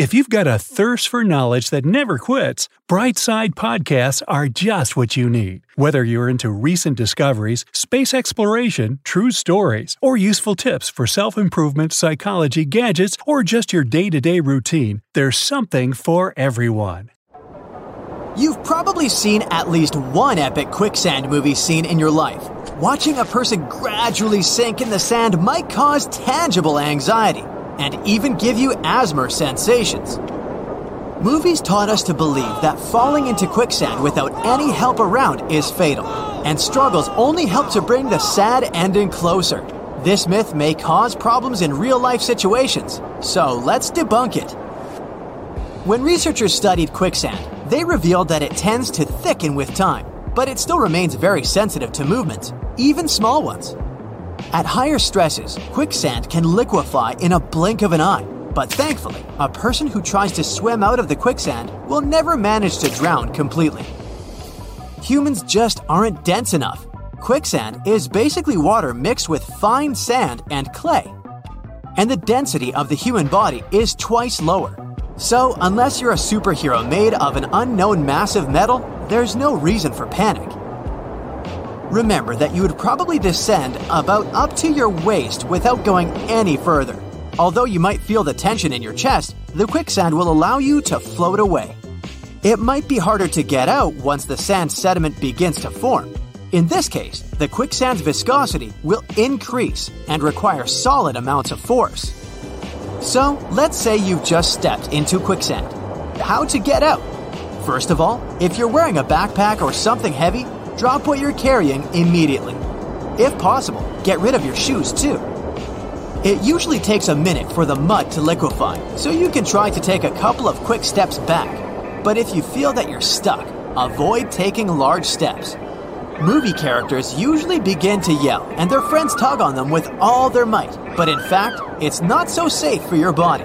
If you've got a thirst for knowledge that never quits, Brightside Podcasts are just what you need. Whether you're into recent discoveries, space exploration, true stories, or useful tips for self improvement, psychology, gadgets, or just your day to day routine, there's something for everyone. You've probably seen at least one epic quicksand movie scene in your life. Watching a person gradually sink in the sand might cause tangible anxiety and even give you asthma sensations. Movies taught us to believe that falling into quicksand without any help around is fatal, and struggles only help to bring the sad ending closer. This myth may cause problems in real life situations, so let's debunk it. When researchers studied quicksand, they revealed that it tends to thicken with time, but it still remains very sensitive to movements, even small ones. At higher stresses, quicksand can liquefy in a blink of an eye. But thankfully, a person who tries to swim out of the quicksand will never manage to drown completely. Humans just aren't dense enough. Quicksand is basically water mixed with fine sand and clay. And the density of the human body is twice lower. So, unless you're a superhero made of an unknown massive metal, there's no reason for panic. Remember that you would probably descend about up to your waist without going any further. Although you might feel the tension in your chest, the quicksand will allow you to float away. It might be harder to get out once the sand sediment begins to form. In this case, the quicksand's viscosity will increase and require solid amounts of force. So, let's say you've just stepped into quicksand. How to get out? First of all, if you're wearing a backpack or something heavy, drop what you're carrying immediately. If possible, get rid of your shoes too. It usually takes a minute for the mud to liquefy, so you can try to take a couple of quick steps back. But if you feel that you're stuck, avoid taking large steps. Movie characters usually begin to yell, and their friends tug on them with all their might, but in fact, it's not so safe for your body.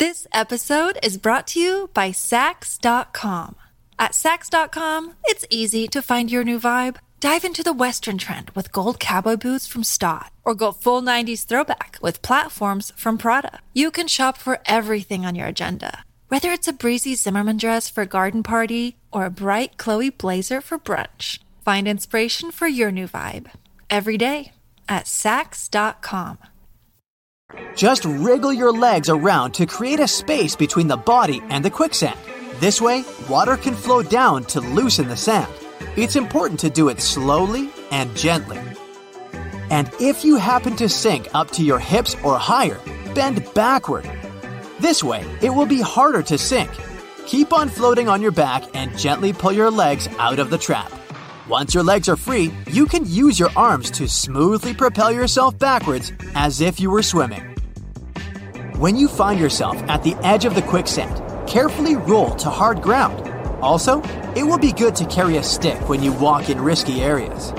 This episode is brought to you by Saks.com. At Saks.com, it's easy to find your new vibe. Dive into the Western trend with gold cowboy boots from Staud, or go full 90s throwback with platforms from Prada. You can shop for everything on your agenda, whether it's a breezy Zimmermann dress for a garden party or a bright Chloe blazer for brunch. Find inspiration for your new vibe every day at Saks.com. Just wriggle your legs around to create a space between the body and the quicksand. This way, water can flow down to loosen the sand. It's important to do it slowly and gently. And if you happen to sink up to your hips or higher, bend backward. This way, it will be harder to sink. Keep on floating on your back and gently pull your legs out of the trap. Once your legs are free, you can use your arms to smoothly propel yourself backwards as if you were swimming. When you find yourself at the edge of the quicksand, carefully roll to hard ground. Also, it will be good to carry a stick when you walk in risky areas.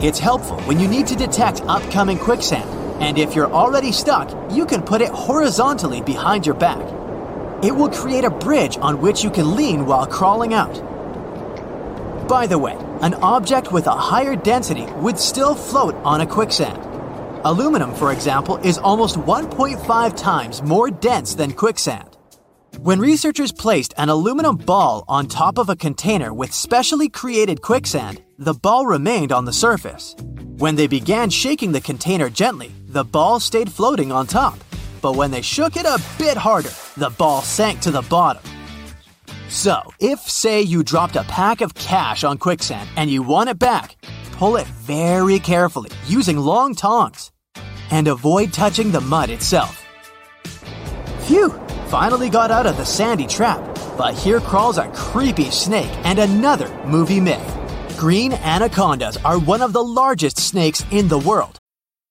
It's helpful when you need to detect upcoming quicksand, and if you're already stuck, you can put it horizontally behind your back. It will create a bridge on which you can lean while crawling out. By the way, an object with a higher density would still float on a quicksand. Aluminum, for example, is almost 1.5 times more dense than quicksand. When researchers placed an aluminum ball on top of a container with specially created quicksand, the ball remained on the surface. When they began shaking the container gently, the ball stayed floating on top. But when they shook it a bit harder, the ball sank to the bottom. So, if, say, you dropped a pack of cash on quicksand and you want it back, pull it very carefully using long tongs and avoid touching the mud itself. Phew! Finally got out of the sandy trap, but here crawls a creepy snake and another movie myth. Green anacondas are one of the largest snakes in the world.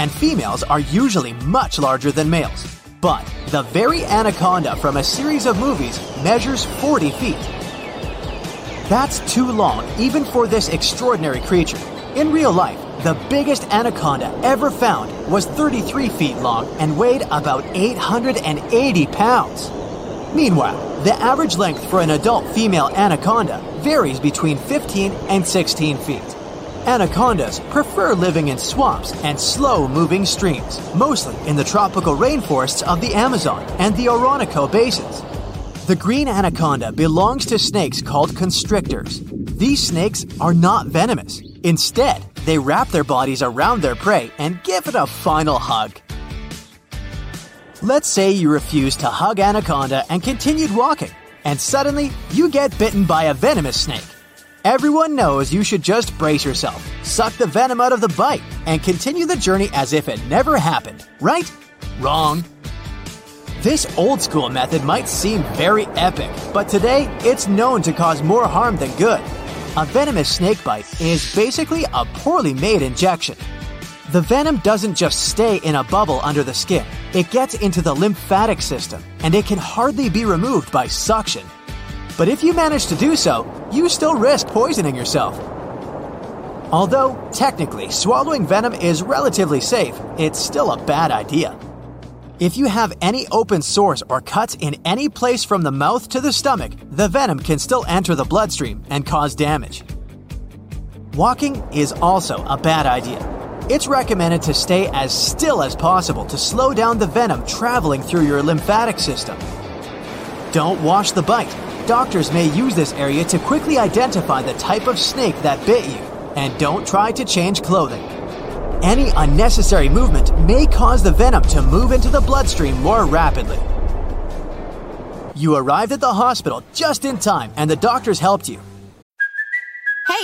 and females are usually much larger than males. But the very anaconda from a series of movies measures 40 feet. That's too long, even for this extraordinary creature. In real life, the biggest anaconda ever found was 33 feet long and weighed about 880 pounds. Meanwhile, the average length for an adult female anaconda varies between 15 and 16 feet. Anacondas prefer living in swamps and slow moving streams, mostly in the tropical rainforests of the Amazon and the Orinoco basins. The green anaconda belongs to snakes called constrictors. These snakes are not venomous. Instead, they wrap their bodies around their prey and give it a final hug. Let's say you refuse to hug anaconda and continued walking, and suddenly you get bitten by a venomous snake. Everyone knows you should just brace yourself, suck the venom out of the bite, and continue the journey as if it never happened, right? Wrong. This old school method might seem very epic, but today it's known to cause more harm than good. A venomous snake bite is basically a poorly made injection. The venom doesn't just stay in a bubble under the skin, it gets into the lymphatic system, and it can hardly be removed by suction. But if you manage to do so, you still risk poisoning yourself. Although, technically, swallowing venom is relatively safe, it's still a bad idea. If you have any open sores or cuts in any place from the mouth to the stomach, the venom can still enter the bloodstream and cause damage. Walking is also a bad idea. It's recommended to stay as still as possible to slow down the venom traveling through your lymphatic system. Don't wash the bite Doctors may use this area to quickly identify the type of snake that bit you, and don't try to change clothing. Any unnecessary movement may cause the venom to move into the bloodstream more rapidly. You arrived at the hospital just in time, and the doctors helped you.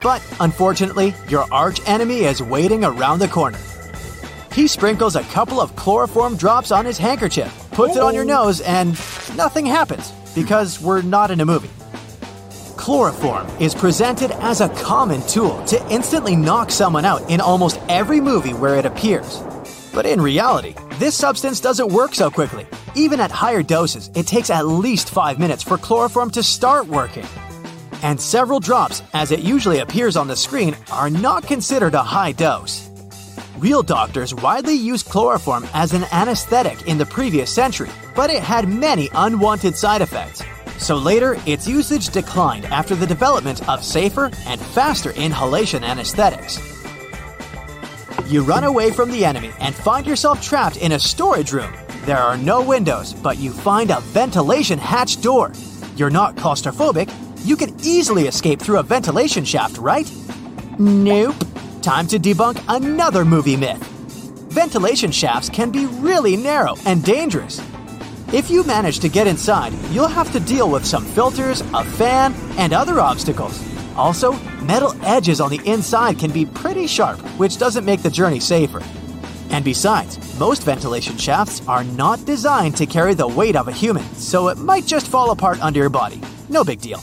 But unfortunately, your arch enemy is waiting around the corner. He sprinkles a couple of chloroform drops on his handkerchief, puts it on your nose, and nothing happens because we're not in a movie. Chloroform is presented as a common tool to instantly knock someone out in almost every movie where it appears. But in reality, this substance doesn't work so quickly. Even at higher doses, it takes at least 5 minutes for chloroform to start working and several drops, as it usually appears on the screen, are not considered a high dose. Real doctors widely used chloroform as an anesthetic in the previous century, but it had many unwanted side effects. So later, its usage declined after the development of safer and faster inhalation anesthetics. You run away from the enemy and find yourself trapped in a storage room. There are no windows, but you find a ventilation hatch door. You're not claustrophobic, you could easily escape through a ventilation shaft, right? Nope. Time to debunk another movie myth. Ventilation shafts can be really narrow and dangerous. If you manage to get inside, you'll have to deal with some filters, a fan, and other obstacles. Also, metal edges on the inside can be pretty sharp, which doesn't make the journey safer. And besides, most ventilation shafts are not designed to carry the weight of a human, so it might just fall apart under your body. No big deal.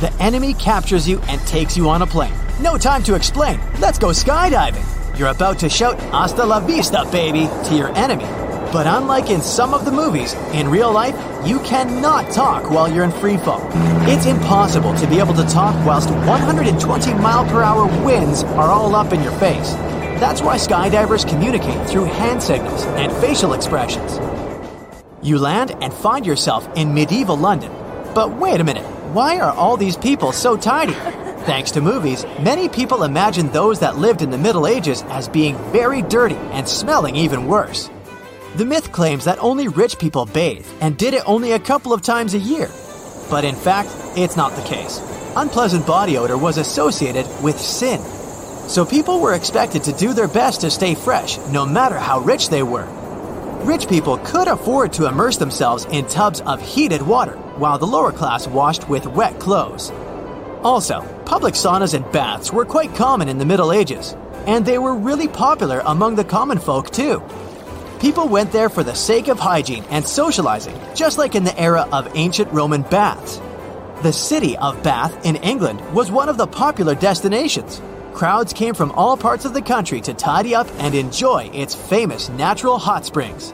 The enemy captures you and takes you on a plane. No time to explain. Let's go skydiving. You're about to shout "Hasta la vista, baby" to your enemy. But unlike in some of the movies, in real life, you cannot talk while you're in free fall. It's impossible to be able to talk whilst 120 mile per hour winds are all up in your face. That's why skydivers communicate through hand signals and facial expressions. You land and find yourself in medieval London. But wait a minute, why are all these people so tiny? Thanks to movies, many people imagine those that lived in the Middle Ages as being very dirty and smelling even worse. The myth claims that only rich people bathe and did it only a couple of times a year. But in fact, it's not the case. Unpleasant body odor was associated with sin. So people were expected to do their best to stay fresh, no matter how rich they were. Rich people could afford to immerse themselves in tubs of heated water, while the lower class washed with wet clothes. Also, public saunas and baths were quite common in the Middle Ages, and they were really popular among the common folk too. People went there for the sake of hygiene and socializing, just like in the era of ancient Roman baths. The city of Bath in England was one of the popular destinations. Crowds came from all parts of the country to tidy up and enjoy its famous natural hot springs.